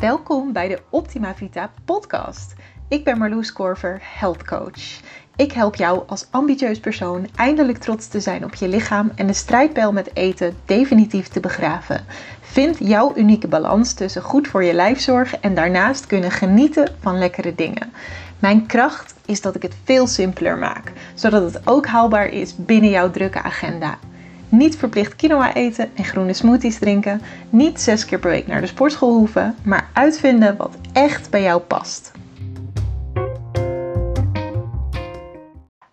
Welkom bij de Optima Vita podcast. Ik ben Marloes Korver, health coach. Ik help jou als ambitieus persoon eindelijk trots te zijn op je lichaam en de strijdpijl met eten definitief te begraven. Vind jouw unieke balans tussen goed voor je lijf zorgen en daarnaast kunnen genieten van lekkere dingen. Mijn kracht is dat ik het veel simpeler maak, zodat het ook haalbaar is binnen jouw drukke agenda. Niet verplicht quinoa eten en groene smoothies drinken. Niet zes keer per week naar de sportschool hoeven, maar uitvinden wat echt bij jou past.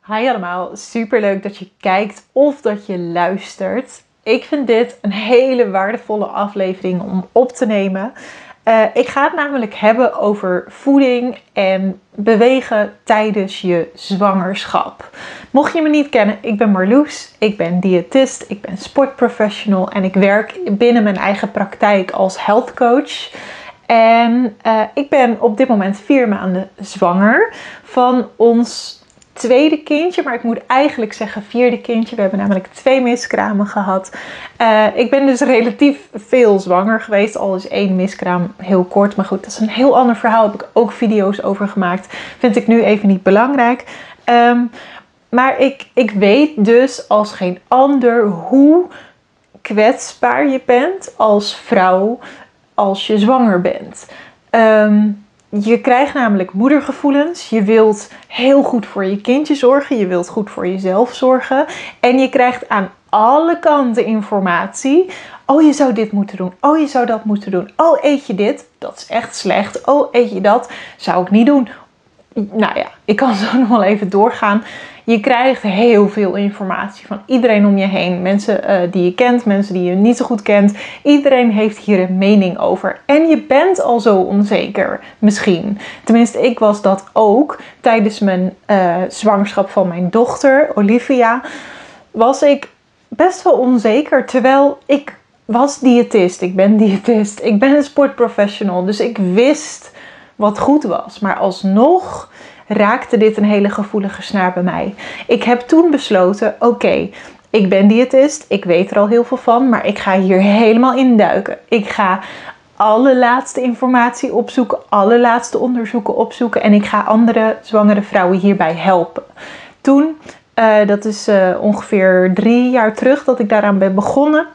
Hi allemaal, super leuk dat je kijkt of dat je luistert. Ik vind dit een hele waardevolle aflevering om op te nemen. Uh, ik ga het namelijk hebben over voeding en bewegen tijdens je zwangerschap. Mocht je me niet kennen, ik ben Marloes. Ik ben diëtist, ik ben sportprofessional en ik werk binnen mijn eigen praktijk als health coach. En uh, ik ben op dit moment vier maanden zwanger van ons tweede kindje, maar ik moet eigenlijk zeggen vierde kindje. We hebben namelijk twee miskramen gehad. Uh, ik ben dus relatief veel zwanger geweest, al is één miskraam heel kort. Maar goed, dat is een heel ander verhaal. Heb ik ook video's over gemaakt. Vind ik nu even niet belangrijk. Um, maar ik, ik weet dus als geen ander hoe kwetsbaar je bent als vrouw als je zwanger bent. Um, je krijgt namelijk moedergevoelens. Je wilt heel goed voor je kindje zorgen. Je wilt goed voor jezelf zorgen. En je krijgt aan alle kanten informatie. Oh, je zou dit moeten doen. Oh, je zou dat moeten doen. Oh, eet je dit? Dat is echt slecht. Oh, eet je dat? Zou ik niet doen. Nou ja, ik kan zo nog wel even doorgaan. Je krijgt heel veel informatie van iedereen om je heen. Mensen uh, die je kent, mensen die je niet zo goed kent. Iedereen heeft hier een mening over. En je bent al zo onzeker, misschien. Tenminste, ik was dat ook tijdens mijn uh, zwangerschap van mijn dochter, Olivia. Was ik best wel onzeker. Terwijl ik was diëtist. Ik ben diëtist. Ik ben een sportprofessional. Dus ik wist wat goed was. Maar alsnog raakte dit een hele gevoelige snaar bij mij. Ik heb toen besloten: oké, ik ben diëtist, ik weet er al heel veel van, maar ik ga hier helemaal induiken. Ik ga alle laatste informatie opzoeken, alle laatste onderzoeken opzoeken en ik ga andere zwangere vrouwen hierbij helpen. Toen, uh, dat is uh, ongeveer drie jaar terug dat ik daaraan ben begonnen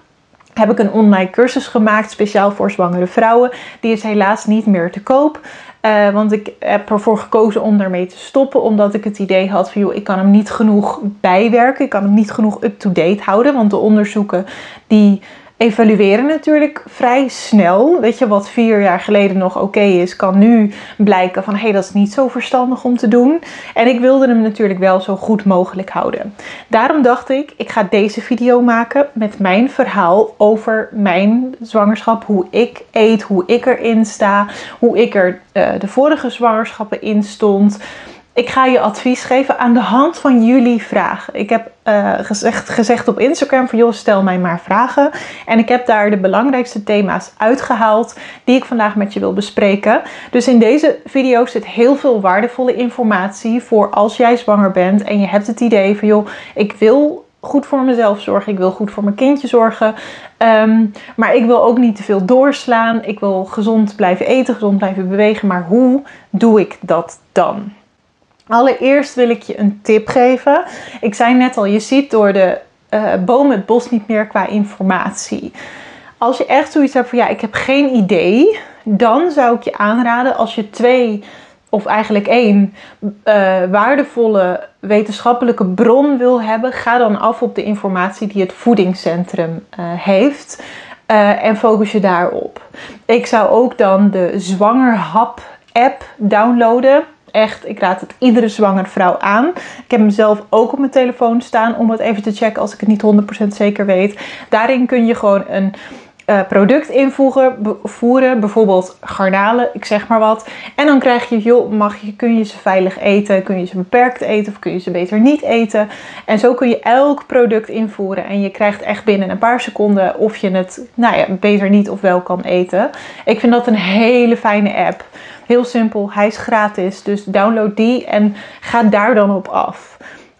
heb ik een online cursus gemaakt speciaal voor zwangere vrouwen. Die is helaas niet meer te koop. Uh, want ik heb ervoor gekozen om daarmee te stoppen. Omdat ik het idee had van joh, ik kan hem niet genoeg bijwerken. Ik kan hem niet genoeg up-to-date houden. Want de onderzoeken die evalueren natuurlijk vrij snel. Weet je, wat vier jaar geleden nog oké is, kan nu blijken van hé, hey, dat is niet zo verstandig om te doen. En ik wilde hem natuurlijk wel zo goed mogelijk houden. Daarom dacht ik, ik ga deze video maken met mijn verhaal over mijn zwangerschap. Hoe ik eet, hoe ik erin sta, hoe ik er uh, de vorige zwangerschappen in stond. Ik ga je advies geven aan de hand van jullie vragen. Ik heb uh, gezegd, gezegd op Instagram van joh, stel mij maar vragen. En ik heb daar de belangrijkste thema's uitgehaald die ik vandaag met je wil bespreken. Dus in deze video zit heel veel waardevolle informatie voor als jij zwanger bent en je hebt het idee van joh, ik wil goed voor mezelf zorgen. Ik wil goed voor mijn kindje zorgen. Um, maar ik wil ook niet te veel doorslaan. Ik wil gezond blijven eten, gezond blijven bewegen. Maar hoe doe ik dat dan? Allereerst wil ik je een tip geven. Ik zei net al, je ziet door de uh, boom het bos niet meer qua informatie. Als je echt zoiets hebt van ja, ik heb geen idee, dan zou ik je aanraden als je twee of eigenlijk één uh, waardevolle wetenschappelijke bron wil hebben, ga dan af op de informatie die het voedingscentrum uh, heeft en focus je daarop. Ik zou ook dan de Zwangerhap app downloaden. Echt, ik raad het iedere zwangere vrouw aan. Ik heb hem zelf ook op mijn telefoon staan om het even te checken als ik het niet 100% zeker weet. Daarin kun je gewoon een uh, product invoegen, voeren, bijvoorbeeld garnalen, ik zeg maar wat. En dan krijg je, joh, mag je, kun je ze veilig eten, kun je ze beperkt eten of kun je ze beter niet eten. En zo kun je elk product invoeren en je krijgt echt binnen een paar seconden of je het, nou ja, beter niet of wel kan eten. Ik vind dat een hele fijne app. Heel simpel, hij is gratis, dus download die en ga daar dan op af.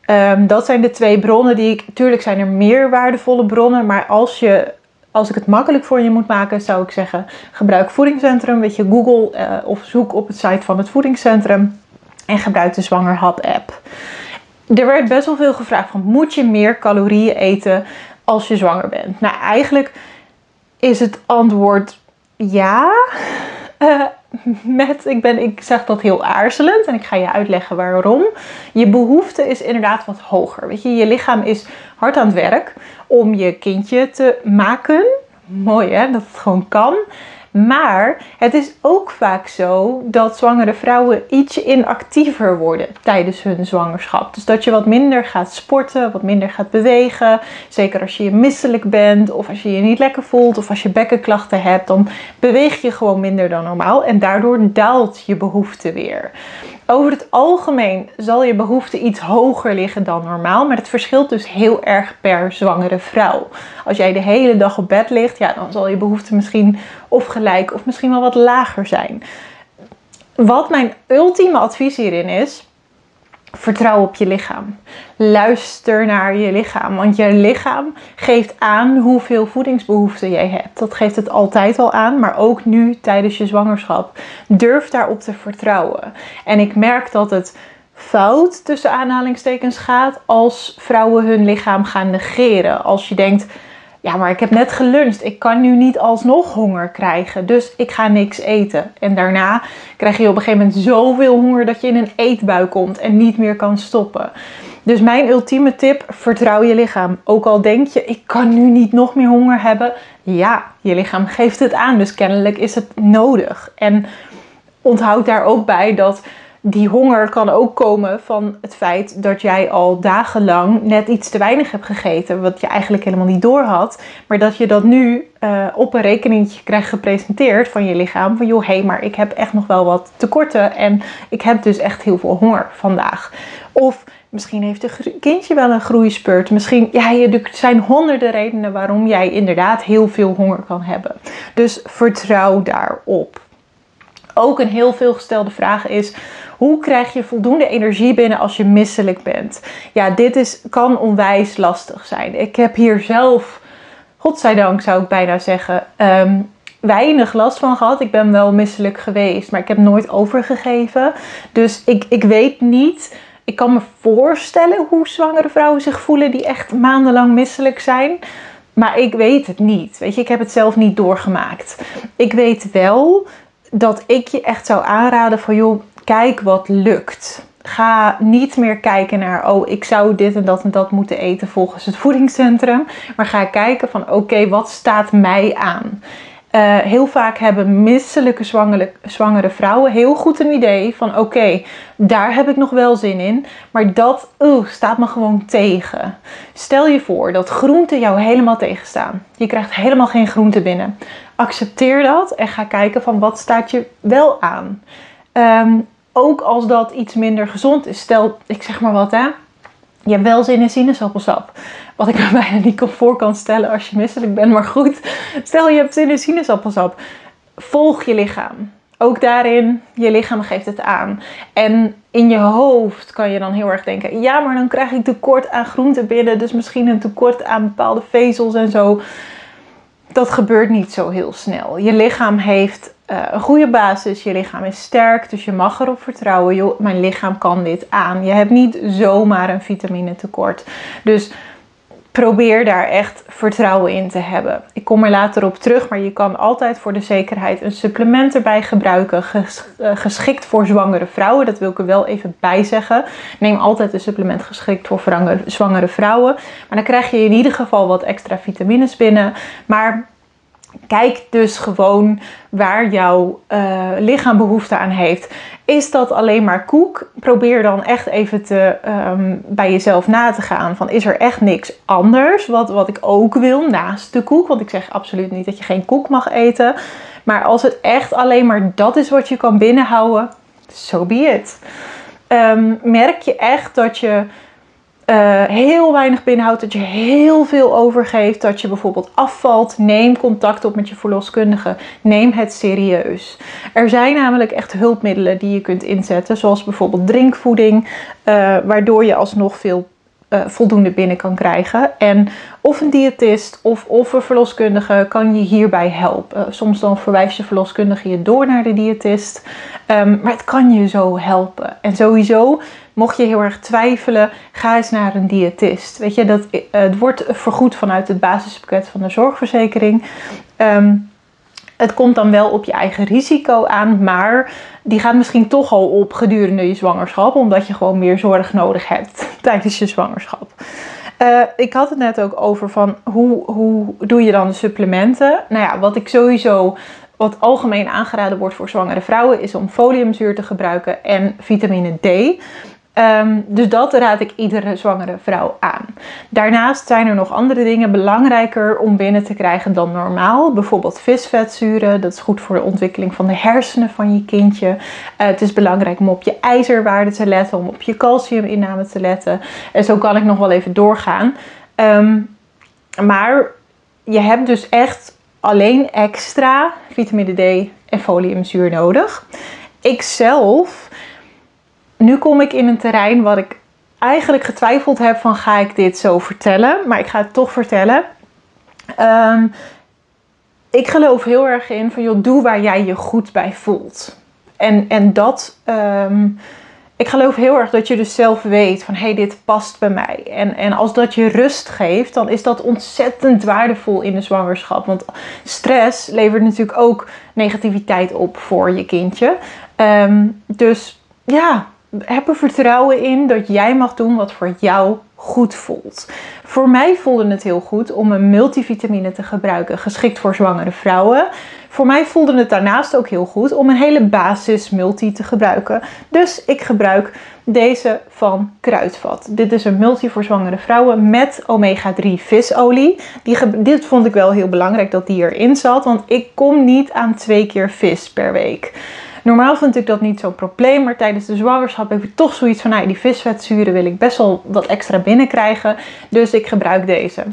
Um, dat zijn de twee bronnen die ik. Tuurlijk zijn er meer waardevolle bronnen, maar als je als ik het makkelijk voor je moet maken, zou ik zeggen: gebruik voedingscentrum. Weet je, Google uh, of zoek op het site van het voedingscentrum en gebruik de Zwangerhap app. Er werd best wel veel gevraagd van moet je meer calorieën eten als je zwanger bent? Nou, eigenlijk is het antwoord ja. Uh, met, ik, ben, ik zeg dat heel aarzelend en ik ga je uitleggen waarom. Je behoefte is inderdaad wat hoger. Weet je, je lichaam is hard aan het werk om je kindje te maken. Mooi hè, dat het gewoon kan. Maar het is ook vaak zo dat zwangere vrouwen ietsje inactiever worden tijdens hun zwangerschap. Dus dat je wat minder gaat sporten, wat minder gaat bewegen. Zeker als je je misselijk bent of als je je niet lekker voelt of als je bekkenklachten hebt, dan beweeg je gewoon minder dan normaal en daardoor daalt je behoefte weer. Over het algemeen zal je behoefte iets hoger liggen dan normaal, maar het verschilt dus heel erg per zwangere vrouw. Als jij de hele dag op bed ligt, ja, dan zal je behoefte misschien of gelijk of misschien wel wat lager zijn. Wat mijn ultieme advies hierin is, Vertrouw op je lichaam. Luister naar je lichaam. Want je lichaam geeft aan hoeveel voedingsbehoeften jij hebt. Dat geeft het altijd al aan, maar ook nu tijdens je zwangerschap. Durf daarop te vertrouwen. En ik merk dat het fout tussen aanhalingstekens gaat als vrouwen hun lichaam gaan negeren. Als je denkt ja, maar ik heb net geluncht. Ik kan nu niet alsnog honger krijgen. Dus ik ga niks eten. En daarna krijg je op een gegeven moment zoveel honger dat je in een eetbui komt en niet meer kan stoppen. Dus mijn ultieme tip: vertrouw je lichaam. Ook al denk je, ik kan nu niet nog meer honger hebben. Ja, je lichaam geeft het aan. Dus kennelijk is het nodig. En onthoud daar ook bij dat die honger kan ook komen van het feit dat jij al dagenlang net iets te weinig hebt gegeten, wat je eigenlijk helemaal niet door had, maar dat je dat nu uh, op een rekeningetje krijgt gepresenteerd van je lichaam. Van joh, hé, hey, maar ik heb echt nog wel wat tekorten en ik heb dus echt heel veel honger vandaag. Of misschien heeft een kindje wel een groeispurt. Misschien, ja, er zijn honderden redenen waarom jij inderdaad heel veel honger kan hebben. Dus vertrouw daarop. Ook een heel veel gestelde vraag is: hoe krijg je voldoende energie binnen als je misselijk bent? Ja, dit is, kan onwijs lastig zijn. Ik heb hier zelf, godzijdank zou ik bijna zeggen, um, weinig last van gehad. Ik ben wel misselijk geweest, maar ik heb nooit overgegeven. Dus ik, ik weet niet. Ik kan me voorstellen hoe zwangere vrouwen zich voelen die echt maandenlang misselijk zijn. Maar ik weet het niet. Weet je, ik heb het zelf niet doorgemaakt. Ik weet wel dat ik je echt zou aanraden van joh, kijk wat lukt. Ga niet meer kijken naar, oh, ik zou dit en dat en dat moeten eten volgens het voedingscentrum. Maar ga kijken van, oké, wat staat mij aan? Uh, heel vaak hebben misselijke zwangere, vrouwen heel goed een idee van oké, daar heb ik nog wel zin in, maar dat uh, staat me gewoon tegen. Stel je voor dat groenten jou helemaal tegenstaan. Je krijgt helemaal geen groente binnen. Accepteer dat en ga kijken van wat staat je wel aan. Um, ook als dat iets minder gezond is. Stel, ik zeg maar wat hè. Je hebt wel zin in sinaasappelsap. Wat ik me bijna niet voor kan stellen als je misselijk bent. Maar goed, stel je hebt zin in sinaasappelsap. Volg je lichaam. Ook daarin, je lichaam geeft het aan. En in je hoofd kan je dan heel erg denken: ja, maar dan krijg ik tekort aan groenten binnen. Dus misschien een tekort aan bepaalde vezels en zo. Dat gebeurt niet zo heel snel. Je lichaam heeft uh, een goede basis. Je lichaam is sterk, dus je mag erop vertrouwen. Mijn lichaam kan dit aan. Je hebt niet zomaar een vitamine tekort. Dus probeer daar echt vertrouwen in te hebben. Ik kom er later op terug, maar je kan altijd voor de zekerheid een supplement erbij gebruiken. Eh, geschikt voor zwangere vrouwen. Dat wil ik er wel even bij zeggen. Neem altijd een supplement geschikt voor zwangere vrouwen. Maar dan krijg je in ieder geval wat extra vitamines binnen. Maar Kijk dus gewoon waar jouw uh, lichaam behoefte aan heeft. Is dat alleen maar koek? Probeer dan echt even te, um, bij jezelf na te gaan. Van is er echt niks anders wat, wat ik ook wil naast de koek? Want ik zeg absoluut niet dat je geen koek mag eten. Maar als het echt alleen maar dat is wat je kan binnenhouden, so be it. Um, merk je echt dat je uh, heel weinig binnenhoudt, dat je heel veel overgeeft, dat je bijvoorbeeld afvalt, neem contact op met je verloskundige. Neem het serieus. Er zijn namelijk echt hulpmiddelen die je kunt inzetten, zoals bijvoorbeeld drinkvoeding, uh, waardoor je alsnog veel eh, voldoende binnen kan krijgen. En of een diëtist of, of een verloskundige kan je hierbij helpen. soms dan verwijst je verloskundige je door naar de diëtist. Ehm, maar het kan je zo helpen. En sowieso, mocht je heel erg twijfelen, ga eens naar een diëtist. Weet je, dat, uh, het wordt vergoed vanuit het basispakket van de zorgverzekering. Ehm, het komt dan wel op je eigen risico aan, maar die gaat misschien toch al op gedurende je zwangerschap, omdat je gewoon meer zorg nodig hebt tijdens je zwangerschap. Uh, ik had het net ook over van hoe, hoe doe je dan de supplementen? Nou ja, wat ik sowieso, wat algemeen aangeraden wordt voor zwangere vrouwen, is om foliumzuur te gebruiken en vitamine D. Ehm, dus dat raad ik iedere zwangere vrouw aan. Daarnaast zijn er nog andere dingen belangrijker om binnen te krijgen dan normaal. Bijvoorbeeld visvetzuren, dat is goed voor de ontwikkeling van de hersenen van je kindje. Uh, het is belangrijk om op je ijzerwaarde te letten, om op je calciuminname te letten. En zo kan ik nog wel even doorgaan. Um, maar je hebt dus echt alleen extra vitamine D en foliumzuur nodig. Ik zelf nu kom ik in een terrein waar ik eigenlijk getwijfeld heb van ga ik dit zo vertellen, maar ik ga het toch vertellen. Ehm, ik geloof heel erg in van joh, doe waar jij je goed bij voelt. En, en dat, ehm, ik geloof heel erg dat je dus zelf weet van hé, hey, dit past bij mij. En, en als dat je rust geeft, dan is dat ontzettend waardevol in de zwangerschap. Want stress levert natuurlijk ook negativiteit op voor je kindje. Ehm, dus ja, heb er vertrouwen in dat jij mag doen wat voor jou goed voelt. Voor mij voelde het heel goed om een multivitamine te gebruiken, geschikt voor zwangere vrouwen. Voor mij voelde het daarnaast ook heel goed om een hele basis multi te gebruiken. Dus ik gebruik deze van Kruidvat. Dit is een multi voor zwangere vrouwen met omega-3 visolie. Die, dit vond ik wel heel belangrijk dat die erin zat, want ik kom niet aan twee keer vis per week. Normaal vind ik dat niet zo'n probleem, maar tijdens de zwangerschap heb ik toch zoiets van, nou, die visvetzuren wil ik best wel wat extra binnenkrijgen. Dus ik gebruik deze.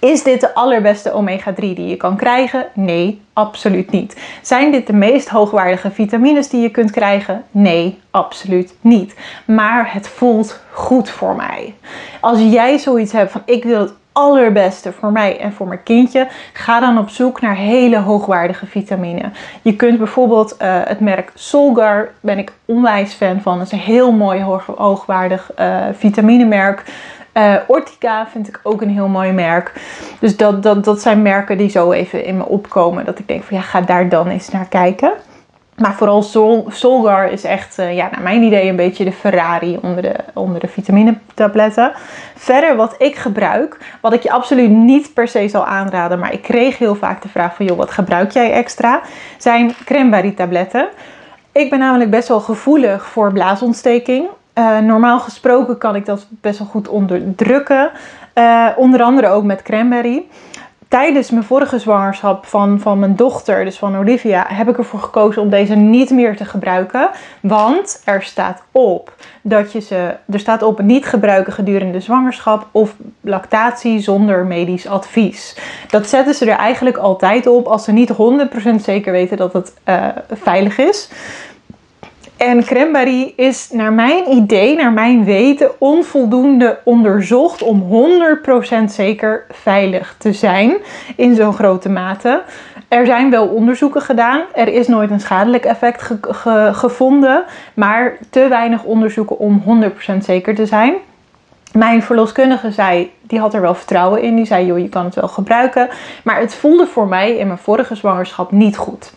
Is dit de allerbeste omega-3 die je kan krijgen? Nee, absoluut niet. Zijn dit de meest hoogwaardige vitamines die je kunt krijgen? Nee, absoluut niet. Maar het voelt goed voor mij. Als jij zoiets hebt van ik wil het allerbeste voor mij en voor mijn kindje, ga dan op zoek naar hele hoogwaardige vitamine. Je kunt bijvoorbeeld uh, het merk Solgar, ben ik onwijs fan van. Dat is een heel mooi hoog, hoogwaardig uh, vitaminemerk. Uh, Ortica vind ik ook een heel mooi merk. Dus dat, dat, dat zijn merken die zo even in me opkomen. Dat ik denk van ja, ga daar dan eens naar kijken. Maar vooral Sol, Solgar is echt, uh, ja, naar mijn idee, een beetje de Ferrari onder de, onder de vitamine-tabletten. Verder, wat ik gebruik, wat ik je absoluut niet per se zal aanraden, maar ik kreeg heel vaak de vraag van, joh, wat gebruik jij extra? Zijn cranberry-tabletten. Ik ben namelijk best wel gevoelig voor blaasontsteking. Uh, normaal gesproken kan ik dat best wel goed onderdrukken. Uh, onder andere ook met cranberry tijdens mijn vorige zwangerschap van, van mijn dochter, dus van Olivia, heb ik ervoor gekozen om deze niet meer te gebruiken. Want er staat op dat je ze, er staat op niet gebruiken gedurende zwangerschap of lactatie zonder medisch advies. Dat zetten ze er eigenlijk altijd op als ze niet 100% zeker weten dat het uh, veilig is. En cranberry is naar mijn idee, naar mijn weten, onvoldoende onderzocht om 100% zeker veilig te zijn in zo'n grote mate. Er zijn wel onderzoeken gedaan. Er is nooit een schadelijk effect gevonden, maar te weinig onderzoeken om 100% zeker te zijn. Mijn verloskundige zei, die had er wel vertrouwen in. Die zei, joh, je kan het wel gebruiken. Maar het voelde voor mij in mijn vorige zwangerschap niet goed.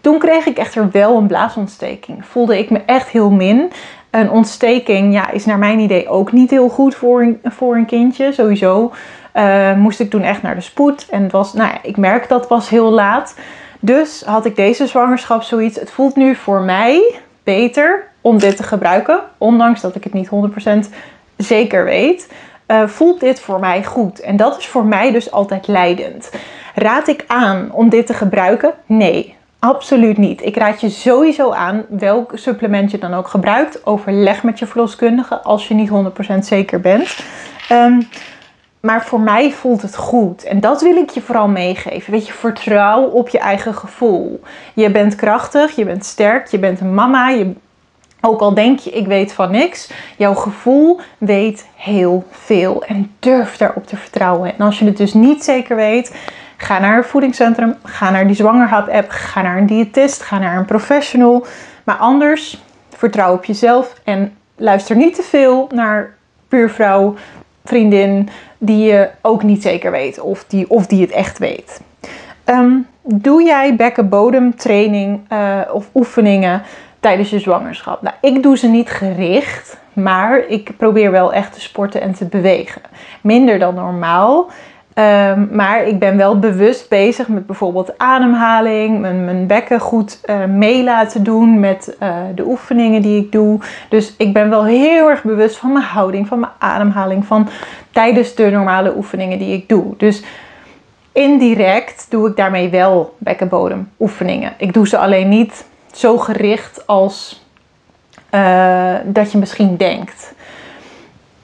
Toen kreeg ik echter wel een blaasontsteking. Voelde ik me echt heel min. Een ontsteking ja, is naar mijn idee ook niet heel goed voor een, voor een kindje. Sowieso uh, moest ik toen echt naar de spoed. En het was, nou ja, ik merk dat was heel laat. Dus had ik deze zwangerschap zoiets. Het voelt nu voor mij beter om dit te gebruiken. Ondanks dat ik het niet 100% zeker weet. Uh, voelt dit voor mij goed? En dat is voor mij dus altijd leidend. Raad ik aan om dit te gebruiken? Nee. Absoluut niet. Ik raad je sowieso aan, welk supplement je dan ook gebruikt, overleg met je verloskundige als je niet 100% zeker bent. Um, maar voor mij voelt het goed. En dat wil ik je vooral meegeven. Weet je, vertrouw op je eigen gevoel. Je bent krachtig, je bent sterk, je bent een mama, je Ook al denk je, ik weet van niks, jouw gevoel weet heel veel en durf daarop te vertrouwen. En als je het dus niet zeker weet, ga naar een voedingscentrum, ga naar die zwangerhap app, ga naar een diëtist, ga naar een professional. Maar anders, vertrouw op jezelf en luister niet te veel naar buurvrouw, vriendin, die je ook niet zeker weet of die, of die het echt weet. Ehm, doe jij bekkenbodemtraining uh, of oefeningen tijdens je zwangerschap? Nou, ik doe ze niet gericht, maar ik probeer wel echt te sporten en te bewegen. Minder dan normaal. Ehm, maar ik ben wel bewust bezig met bijvoorbeeld ademhaling, mijn, mijn bekken goed uh, mee laten doen met uh, de oefeningen die ik doe. Dus ik ben wel heel erg bewust van mijn houding, van mijn ademhaling, van tijdens de normale oefeningen die ik doe. Dus indirect doe ik daarmee wel bekkenbodemoefeningen. Ik doe ze alleen niet zo gericht als uh, dat je misschien denkt.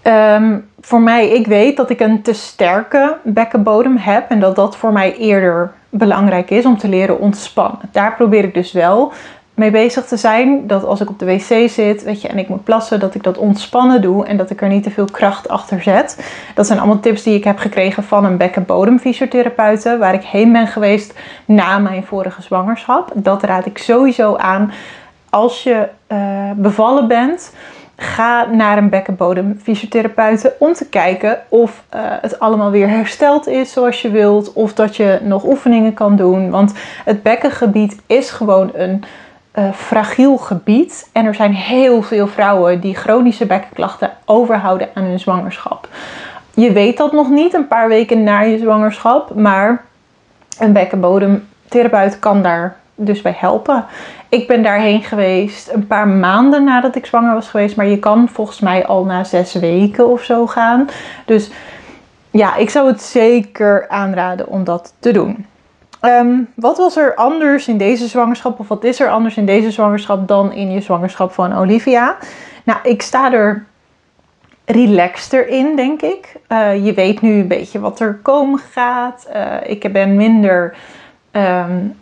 Um, voor mij, ik weet dat ik een te sterke bekkenbodem heb en dat dat voor mij eerder belangrijk is om te leren ontspannen. Daar probeer ik dus wel mee bezig te zijn. Dat als ik op de wc zit weet je, en ik moet plassen, dat ik dat ontspannen doe en dat ik er niet te veel kracht achter zet. Dat zijn allemaal tips die ik heb gekregen van een bekkenbodemfysiotherapeute, waar ik heen ben geweest na mijn vorige zwangerschap. Dat raad ik sowieso aan als je uh, bevallen bent Ga naar een bekkenbodemfysiotherapeute om te kijken of uh, het allemaal weer hersteld is zoals je wilt. Of dat je nog oefeningen kan doen. Want het bekkengebied is gewoon een uh, fragiel gebied. En er zijn heel veel vrouwen die chronische bekkenklachten overhouden aan hun zwangerschap. Je weet dat nog niet een paar weken na je zwangerschap. Maar een bekkenbodemtherapeut kan daar dus bij helpen. Ik ben daarheen geweest een paar maanden nadat ik zwanger was geweest. Maar je kan volgens mij al na zes weken of zo gaan. Dus ja, ik zou het zeker aanraden om dat te doen. Ehm, wat was er anders in deze zwangerschap, of wat is er anders in deze zwangerschap dan in je zwangerschap van Olivia? Nou, ik sta er relaxter in, denk ik. Uh, je weet nu een beetje wat er komen gaat. Uh, ik ben minder um,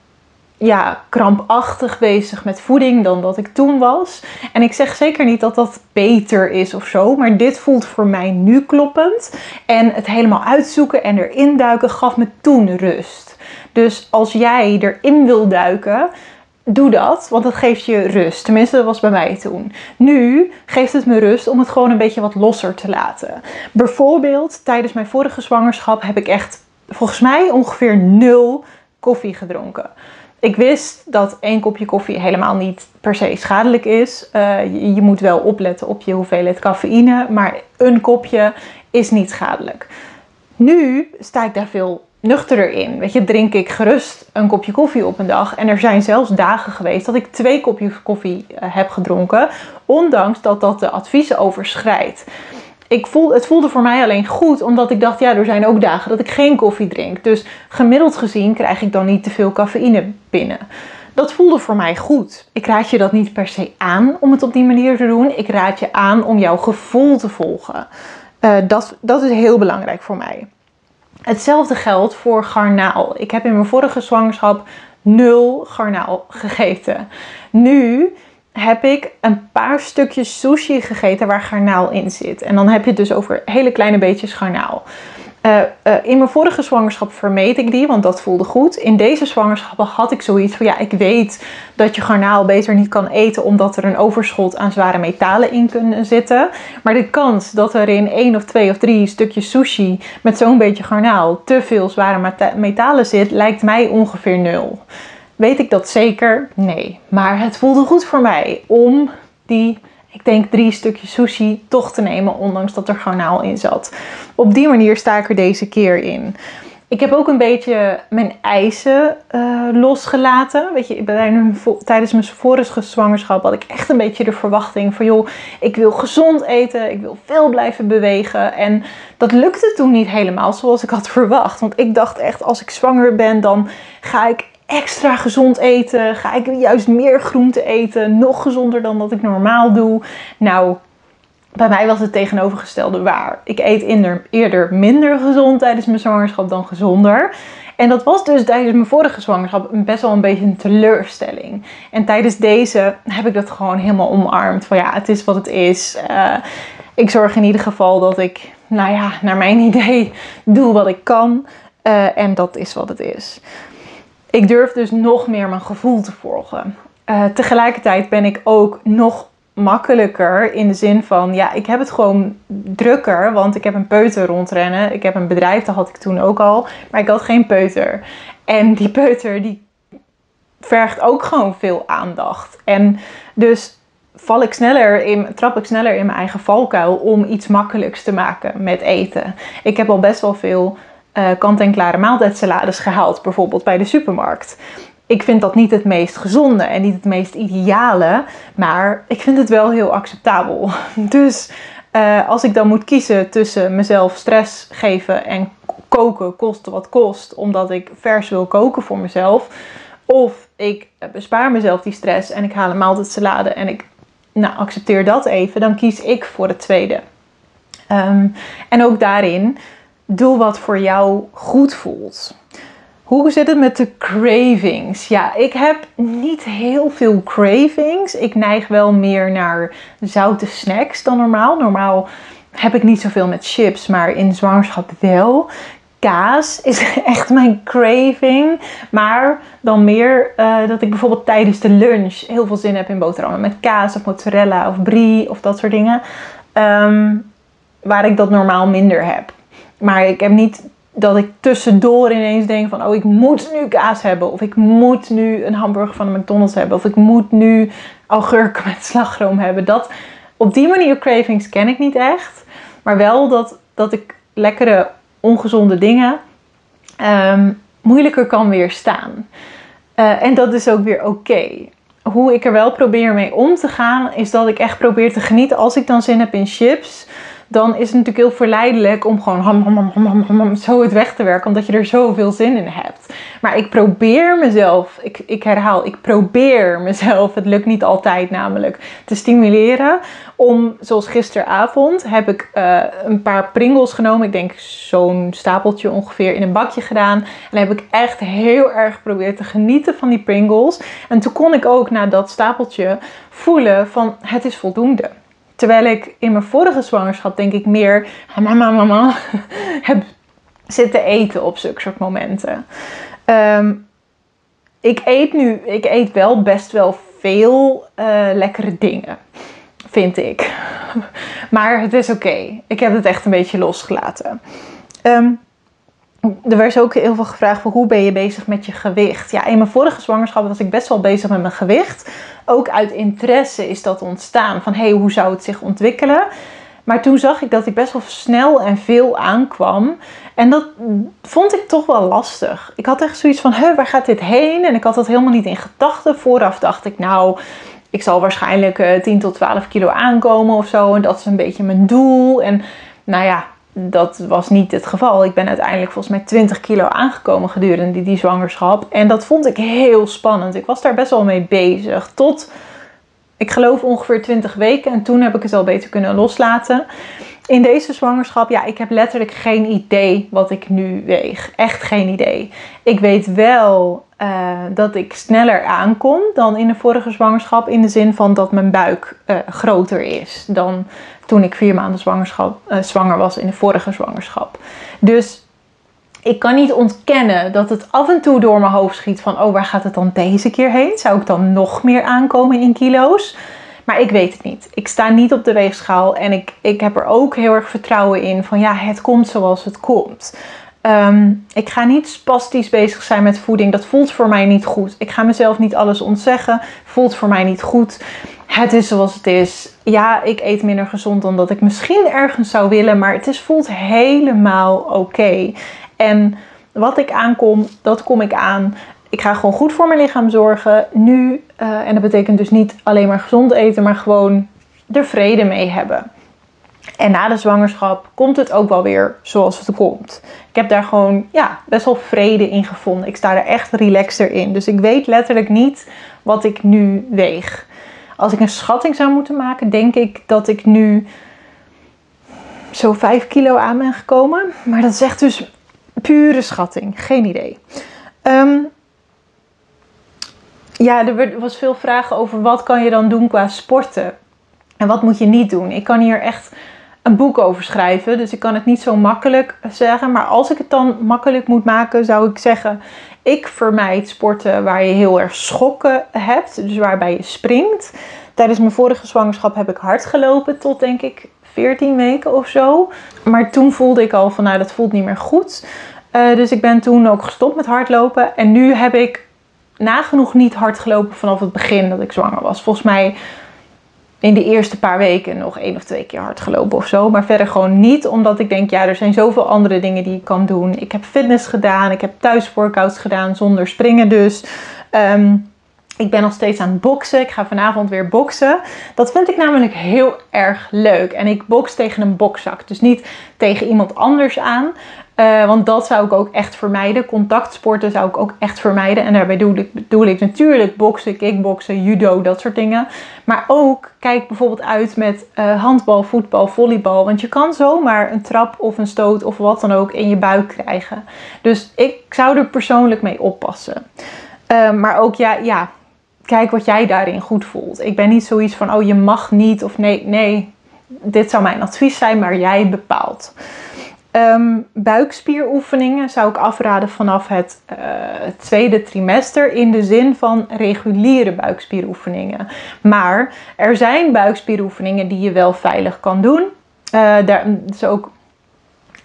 ja, krampachtig bezig met voeding dan dat ik toen was. En ik zeg zeker niet dat dat beter is of zo, maar dit voelt voor mij nu kloppend. En het helemaal uitzoeken en erin duiken gaf me toen rust. Dus als jij erin wil duiken, doe dat, want dat geeft je rust. Tenminste, dat was bij mij toen. Nu geeft het me rust om het gewoon een beetje wat losser te laten. Bijvoorbeeld, tijdens mijn vorige zwangerschap heb ik echt volgens mij ongeveer nul koffie gedronken. Ik wist dat één kopje koffie helemaal niet per se schadelijk is. Uh, je, je, moet wel opletten op je hoeveelheid cafeïne, maar een kopje is niet schadelijk. Nu sta ik daar veel nuchterder in. Weet je, drink ik gerust een kopje koffie op een dag. En er zijn zelfs dagen geweest dat ik twee kopjes koffie uh, heb gedronken, ondanks dat dat de adviezen overschrijdt ik voel, het voelde voor mij alleen goed, omdat ik dacht, ja, er zijn ook dagen dat ik geen koffie drink. Dus gemiddeld gezien krijg ik dan niet te veel cafeïne binnen. Dat voelde voor mij goed. Ik raad je dat niet per se aan om het op die manier te doen. Ik raad je aan om jouw gevoel te volgen. Uh, dat, dat is heel belangrijk voor mij. Hetzelfde geldt voor garnaal. Ik heb in mijn vorige zwangerschap nul garnaal gegeten. Nu heb ik een paar stukjes sushi gegeten waar garnaal in zit. En dan heb je het dus over hele kleine beetjes garnaal. Uh, uh, in mijn vorige zwangerschap vermeed ik die, want dat voelde goed. In deze zwangerschap had ik zoiets van: ja, ik weet dat je garnaal beter niet kan eten, omdat er een overschot aan zware metalen in kunnen zitten. Maar de kans dat er in één of twee of drie stukjes sushi met zo'n beetje garnaal te veel zware metalen zit, lijkt mij ongeveer nul. Weet ik dat zeker? Nee. Maar het voelde goed voor mij om die, ik denk drie stukjes sushi toch te nemen, ondanks dat er garnaal in zat. Op die manier sta ik er deze keer in. Ik heb ook een beetje mijn eisen uh, losgelaten. Weet je, tijdens mijn vorige zwangerschap had ik echt een beetje de verwachting van... joh, ik wil gezond eten, ik wil veel blijven bewegen. En dat lukte toen niet helemaal zoals ik had verwacht. Want ik dacht echt, als ik zwanger ben, dan ga ik extra gezond eten? Ga ik juist meer groente eten? Nog gezonder dan dat ik normaal doe? Nou, bij mij was het tegenovergestelde waar. Ik eet eerder minder gezond tijdens mijn zwangerschap dan gezonder. En dat was dus tijdens mijn vorige zwangerschap best wel een beetje een teleurstelling. En tijdens deze heb ik dat gewoon helemaal omarmd. Van ja, het is wat het is. Uh, ik zorg in ieder geval dat ik, nou ja, naar mijn idee doe wat ik kan. Uh, en dat is wat het is. Ik durf dus nog meer mijn gevoel te volgen. Uh, tegelijkertijd ben ik ook nog makkelijker in de zin van, ja, ik heb het gewoon drukker, want ik heb een peuter rondrennen. Ik heb een bedrijf, dat had ik toen ook al, maar ik had geen peuter. En die peuter, die vergt ook gewoon veel aandacht. En dus val ik sneller in, trap ik sneller in mijn eigen valkuil om iets makkelijks te maken met eten. Ik heb al best wel veel uh, kant-en-klare maaltijdsalades gehaald, bijvoorbeeld bij de supermarkt ik vind dat niet het meest gezonde en niet het meest ideale, maar ik vind het wel heel acceptabel. Dus uh, als ik dan moet kiezen tussen mezelf stress geven en koken, kost wat kost, omdat ik vers wil koken voor mezelf, of ik bespaar mezelf die stress en ik haal een maaltijdsalade en ik nou, accepteer dat even, dan kies ik voor het tweede. Um, en ook daarin, doe wat voor jou goed voelt. Hoe zit het met de cravings? Ja, ik heb niet heel veel cravings. Ik neig wel meer naar zoute snacks dan normaal. Normaal heb ik niet zoveel met chips, maar in zwangerschap wel. Kaas is echt mijn craving. Maar dan meer uh, dat ik bijvoorbeeld tijdens de lunch heel veel zin heb in boterhammen. Met kaas of mozzarella of brie of dat soort dingen. Um, waar ik dat normaal minder heb. Maar ik heb niet dat ik tussendoor ineens denk van, oh, ik moet nu kaas hebben. Of ik moet nu een hamburger van de McDonald's hebben. Of ik moet nu augurken met slagroom hebben. Dat, op die manier cravings ken ik niet echt. Maar wel dat, dat ik lekkere, ongezonde dingen um, moeilijker kan weerstaan. Uh, en dat is ook weer oké. Hoe ik er wel probeer mee om te gaan, is dat ik echt probeer te genieten als ik dan zin heb in chips dan is het natuurlijk heel verleidelijk om gewoon ham, ham, ham, zo het weg te werken, omdat je er zoveel zin in hebt. Maar ik probeer mezelf, ik, ik herhaal, ik probeer mezelf, het lukt niet altijd namelijk, te stimuleren om, zoals gisteravond, heb ik uh, een paar Pringles genomen. Ik denk zo'n stapeltje ongeveer in een bakje gedaan. En heb ik echt heel erg geprobeerd te genieten van die Pringles. En toen kon ik ook na dat stapeltje voelen van het is voldoende. Terwijl ik in mijn vorige zwangerschap denk ik meer mama, mama, heb zitten eten op zulke soort momenten. Ehm, ik eet nu, ik eet wel best wel veel uh, lekkere dingen, vind ik. maar het is oké. Ik heb het echt een beetje losgelaten. Um, er werd ook heel veel gevraagd van hoe ben je bezig met je gewicht? Ja, in mijn vorige zwangerschap was ik best wel bezig met mijn gewicht. Ook uit interesse is dat ontstaan van hey, hoe zou het zich ontwikkelen? Maar toen zag ik dat ik best wel snel en veel aankwam. En dat vond ik toch wel lastig. Ik had echt zoiets van, waar gaat dit heen? En ik had dat helemaal niet in gedachten. Vooraf dacht ik, nou, ik zal waarschijnlijk 10 eh, tot 12 kilo aankomen of zo. En dat is een beetje mijn doel. En nou ja, dat was niet het geval. Ik ben uiteindelijk volgens mij 20 kilo aangekomen gedurende die, zwangerschap. En dat vond ik heel spannend. Ik was daar best wel mee bezig. Tot, ik geloof ongeveer 20 weken. En toen heb ik het al beter kunnen loslaten. In deze zwangerschap, ja, ik heb letterlijk geen idee wat ik nu weeg. Echt geen idee. Ik weet wel uh, dat ik sneller aankom dan in de vorige zwangerschap. In de zin van dat mijn buik uh, groter is dan toen ik vier maanden zwangerschap, uh, zwanger was in de vorige zwangerschap. Dus ik kan niet ontkennen dat het af en toe door mijn hoofd schiet van, oh, waar gaat het dan deze keer heen? Zou ik dan nog meer aankomen in kilo's? Maar ik weet het niet. Ik sta niet op de weegschaal en ik, ik heb er ook heel erg vertrouwen in van, ja, het komt zoals het komt. Um, ik ga niet spastisch bezig zijn met voeding. Dat voelt voor mij niet goed. Ik ga mezelf niet alles ontzeggen. Voelt voor mij niet goed het is zoals het is. Ja, ik eet minder gezond dan dat ik misschien ergens zou willen, maar het is, voelt helemaal oké. En wat ik aankom, dat kom ik aan. Ik ga gewoon goed voor mijn lichaam zorgen nu. Uh, en dat betekent dus niet alleen maar gezond eten, maar gewoon er vrede mee hebben. En na de zwangerschap komt het ook wel weer zoals het komt. Ik heb daar gewoon ja, best wel vrede in gevonden. Ik sta er echt relaxter in. Dus ik weet letterlijk niet wat ik nu weeg. Als ik een schatting zou moeten maken, denk ik dat ik nu zo 5 kilo aan ben gekomen. Maar dat is echt dus pure schatting. Geen idee. Ehm, ja, er was veel vragen over wat kan je dan doen qua sporten. En wat moet je niet doen. Ik kan hier echt een boek over schrijven. Dus ik kan het niet zo makkelijk zeggen. Maar als ik het dan makkelijk moet maken, zou ik zeggen: ik vermijd sporten waar je heel erg schokken hebt. Dus waarbij je springt. Tijdens mijn vorige zwangerschap heb ik hard gelopen tot denk ik 14 weken of zo. Maar toen voelde ik al van nou dat voelt niet meer goed. Uh, dus ik ben toen ook gestopt met hardlopen. En nu heb ik nagenoeg niet hard gelopen vanaf het begin dat ik zwanger was. Volgens mij in de eerste paar weken nog één of twee keer hard gelopen of zo. Maar verder gewoon niet, omdat ik denk, ja, er zijn zoveel andere dingen die ik kan doen. Ik heb fitness gedaan, ik heb thuis workouts gedaan zonder springen dus. Um, ik ben nog steeds aan het boksen. Ik ga vanavond weer boksen. Dat vind ik namelijk heel erg leuk. En ik boks tegen een bokzak. Dus niet tegen iemand anders aan. Uh, want dat zou ik ook echt vermijden. Contactsporten zou ik ook echt vermijden. En daarbij doe ik, bedoel ik natuurlijk boksen, kickboksen, judo, dat soort dingen. Maar ook kijk bijvoorbeeld uit met uh, handbal, voetbal, volleybal. Want je kan zomaar een trap of een stoot of wat dan ook in je buik krijgen. Dus ik zou er persoonlijk mee oppassen. Uh, maar ook ja, ja, kijk wat jij daarin goed voelt. Ik ben niet zoiets van, oh je mag niet of nee, nee, dit zou mijn advies zijn, maar jij bepaalt. Um, buikspieroefeningen zou ik afraden vanaf het uh, tweede trimester in de zin van reguliere buikspieroefeningen. Maar er zijn buikspieroefeningen die je wel veilig kan doen. Uh, daar is ook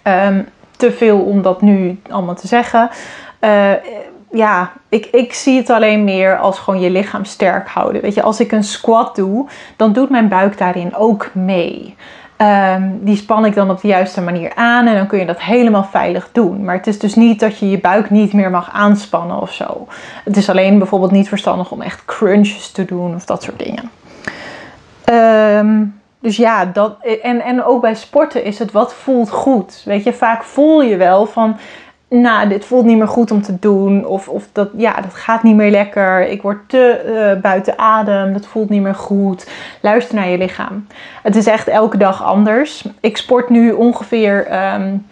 um, te veel om dat nu allemaal te zeggen. Uh, ja, ik, ik zie het alleen meer als gewoon je lichaam sterk houden. Weet je, als ik een squat doe, dan doet mijn buik daarin ook mee. Um, die span ik dan op de juiste manier aan en dan kun je dat helemaal veilig doen. Maar het is dus niet dat je je buik niet meer mag aanspannen of zo. Het is alleen bijvoorbeeld niet verstandig om echt crunches te doen of dat soort dingen. Um, dus ja, dat, en, en ook bij sporten is het wat voelt goed. Weet je, vaak voel je wel van nou, dit voelt niet meer goed om te doen. Of, of dat, ja, dat gaat niet meer lekker. Ik word te uh, buiten adem. Dat voelt niet meer goed. Luister naar je lichaam. Het is echt elke dag anders. Ik sport nu ongeveer um,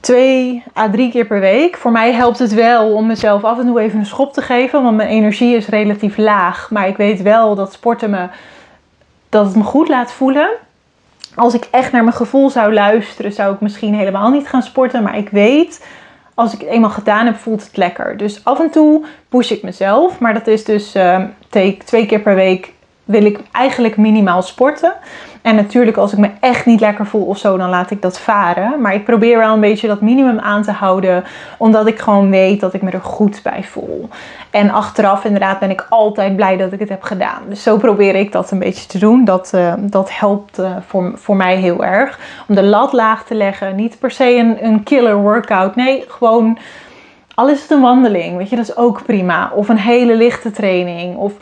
twee à drie keer per week. Voor mij helpt het wel om mezelf af en toe even een schop te geven. Want mijn energie is relatief laag. Maar ik weet wel dat sporten me, dat het me goed laat voelen als ik echt naar mijn gevoel zou luisteren, zou ik misschien helemaal niet gaan sporten. Maar ik weet, als ik het eenmaal gedaan heb, voelt het lekker. Dus af en toe push ik mezelf. Maar dat is dus uh, twee keer per week wil ik eigenlijk minimaal sporten. En natuurlijk, als ik me echt niet lekker voel of zo, dan laat ik dat varen. Maar ik probeer wel een beetje dat minimum aan te houden, omdat ik gewoon weet dat ik me er goed bij voel. En achteraf, inderdaad, ben ik altijd blij dat ik het heb gedaan. Dus zo probeer ik dat een beetje te doen. Dat, uh, dat helpt uh, voor, voor mij heel erg. Om de lat laag te leggen. Niet per se een, een killer workout. Nee, gewoon. Al is het een wandeling, weet je, dat is ook prima. Of een hele lichte training. Of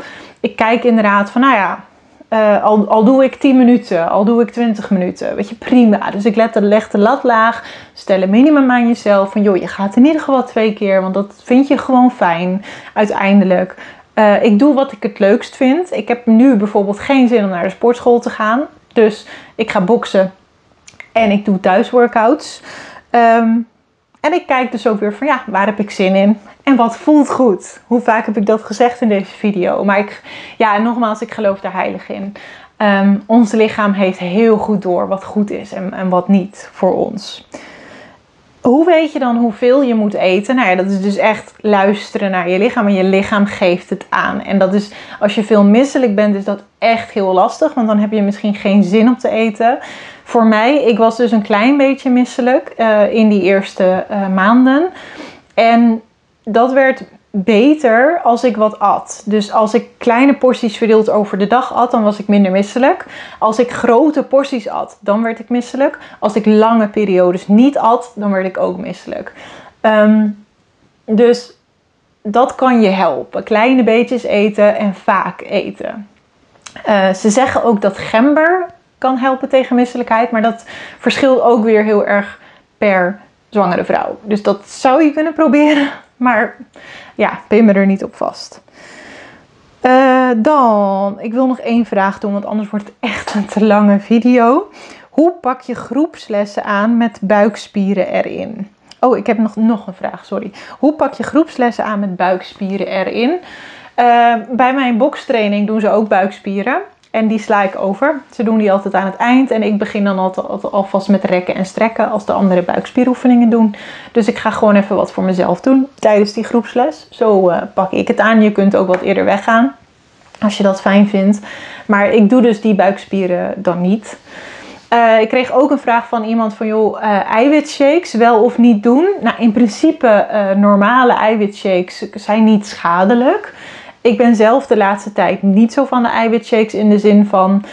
ik kijk inderdaad van, nou ja, uh, al, al doe ik 10 minuten, al doe ik 20 minuten. Weet je, prima. Dus ik let, leg de lat laag. Stel een minimum aan jezelf. Van joh, je gaat in ieder geval twee keer. Want dat vind je gewoon fijn uiteindelijk. Uh, ik doe wat ik het leukst vind. Ik heb nu bijvoorbeeld geen zin om naar de sportschool te gaan. Dus ik ga boksen. En ik doe thuisworkouts. Um, en ik kijk dus ook weer van ja, waar heb ik zin in? En wat voelt goed? Hoe vaak heb ik dat gezegd in deze video? Maar ik, ja, nogmaals, ik geloof daar heilig in. Um, ons lichaam heeft heel goed door wat goed is en, en wat niet voor ons. Hoe weet je dan hoeveel je moet eten? Nou ja, dat is dus echt luisteren naar je lichaam. En je lichaam geeft het aan. En dat is, als je veel misselijk bent, is dat echt heel lastig. Want dan heb je misschien geen zin om te eten. Voor mij, ik was dus een klein beetje misselijk uh, in die eerste uh, maanden. En dat werd beter als ik wat at. Dus als ik kleine porties verdeeld over de dag at, dan was ik minder misselijk. Als ik grote porties at, dan werd ik misselijk. Als ik lange periodes niet at, dan werd ik ook misselijk. Um, dus dat kan je helpen. Kleine beetjes eten en vaak eten. Uh, ze zeggen ook dat gember kan helpen tegen misselijkheid, maar dat verschilt ook weer heel erg per zwangere vrouw. Dus dat zou je kunnen proberen. Maar ja, pin me er niet op vast. Uh, dan, ik wil nog één vraag doen, want anders wordt het echt een te lange video. Hoe pak je groepslessen aan met buikspieren erin? Oh, ik heb nog, nog een vraag, sorry. Hoe pak je groepslessen aan met buikspieren erin? Uh, bij mijn bokstraining doen ze ook buikspieren. En die sla ik over. Ze doen die altijd aan het eind. En ik begin dan altijd, alvast met rekken en strekken als de andere buikspieroefeningen doen. Dus ik ga gewoon even wat voor mezelf doen tijdens die groepsles. Zo uh, pak ik het aan. Je kunt ook wat eerder weggaan als je dat fijn vindt. Maar ik doe dus die buikspieren dan niet. Uh, ik kreeg ook een vraag van iemand van, joh, uh, eiwitshakes wel of niet doen? Nou, in principe, uh, normale eiwitshakes zijn niet schadelijk. Ik ben zelf de laatste tijd niet zo van de eiwitshakes in de zin van,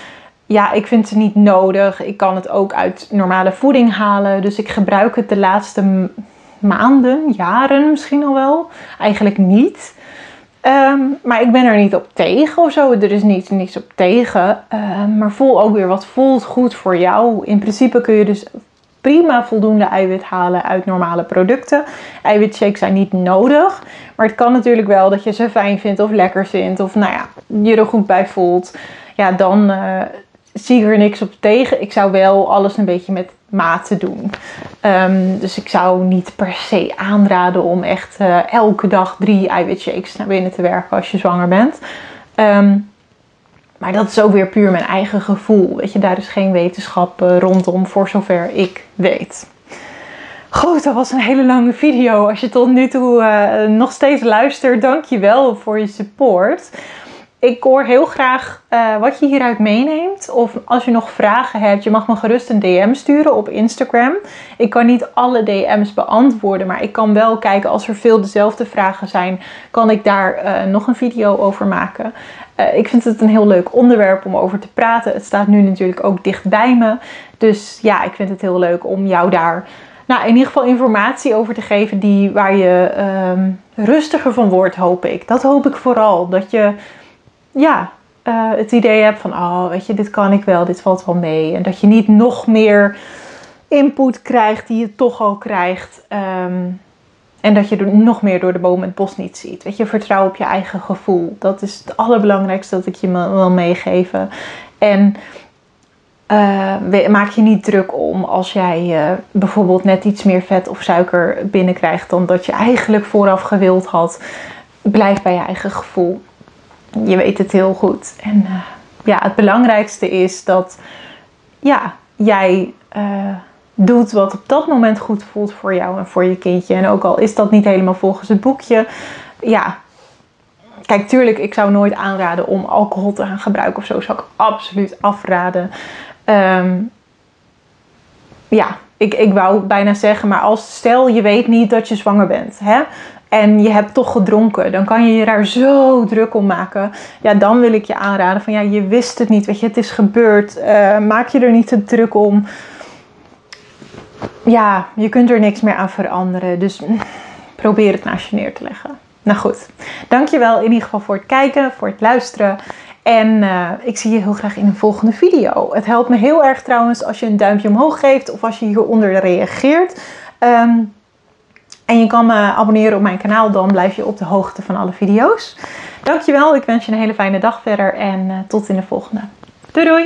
ja, ik vind ze niet nodig. Ik kan het ook uit normale voeding halen. Dus ik gebruik het de laatste maanden, jaren misschien al wel, eigenlijk niet. Um, maar ik ben er niet op tegen of zo. Er is niets, niets op tegen. Um, maar voel ook weer wat voelt goed voor jou. In principe kun je dus prima voldoende eiwit halen uit normale producten. Eiwitshakes zijn niet nodig. Maar het kan natuurlijk wel dat je ze fijn vindt of lekker vindt. Of nou ja, je er goed bij voelt. Ja, dan uh, zie ik er niks op tegen. Ik zou wel alles een beetje met mate doen. Um, dus ik zou niet per se aanraden om echt uh, elke dag drie eiwitshakes naar binnen te werken als je zwanger bent. Um, maar dat is ook weer puur mijn eigen gevoel. Weet je, daar is geen wetenschap uh, rondom, voor zover ik weet. Goed, dat was een hele lange video. Als je tot nu toe uh, nog steeds luistert, dank je wel voor je support ik hoor heel graag uh, wat je hieruit meeneemt. Of als je nog vragen hebt, je mag me gerust een DM sturen op Instagram. Ik kan niet alle DM's beantwoorden, maar ik kan wel kijken als er veel dezelfde vragen zijn, kan ik daar uh, nog een video over maken. Uh, ik vind het een heel leuk onderwerp om over te praten. Het staat nu natuurlijk ook dicht bij me. Dus ja, ik vind het heel leuk om jou daar nou, in ieder geval informatie over te geven die, waar je um, rustiger van wordt, hoop ik. Dat hoop ik vooral. Dat je ja, uh, het idee hebt van, oh, weet je, dit kan ik wel, dit valt wel mee. En dat je niet nog meer input krijgt die je toch al krijgt. Um, en dat je er nog meer door de boom het bos niet ziet. Weet je, vertrouw op je eigen gevoel. Dat is het allerbelangrijkste dat ik je wil meegeven. En uh, maak je niet druk om als jij uh, bijvoorbeeld net iets meer vet of suiker binnenkrijgt dan dat je eigenlijk vooraf gewild had. Blijf bij je eigen gevoel je weet het heel goed. En uh, ja, het belangrijkste is dat ja, jij uh, doet wat op dat moment goed voelt voor jou en voor je kindje. En ook al is dat niet helemaal volgens het boekje, ja. Kijk, tuurlijk, ik zou nooit aanraden om alcohol te gaan gebruiken of zo. Zou ik absoluut afraden. Um, ja, ik, ik wou bijna zeggen, maar als stel je weet niet dat je zwanger bent. Hè? En je hebt toch gedronken, dan kan je je daar zo druk om maken. Ja, dan wil ik je aanraden van ja, je wist het niet, weet je, het is gebeurd. Uh, maak je er niet te druk om. Ja, je kunt er niks meer aan veranderen. Dus probeer het naast je neer te leggen. Nou goed, dankjewel in ieder geval voor het kijken, voor het luisteren. En uh, ik zie je heel graag in een volgende video. Het helpt me heel erg trouwens als je een duimpje omhoog geeft of als je hieronder reageert. Um, en je kan me abonneren op mijn kanaal, dan blijf je op de hoogte van alle video's. Dankjewel, ik wens je een hele fijne dag verder en uh, tot in de volgende. Doei doei!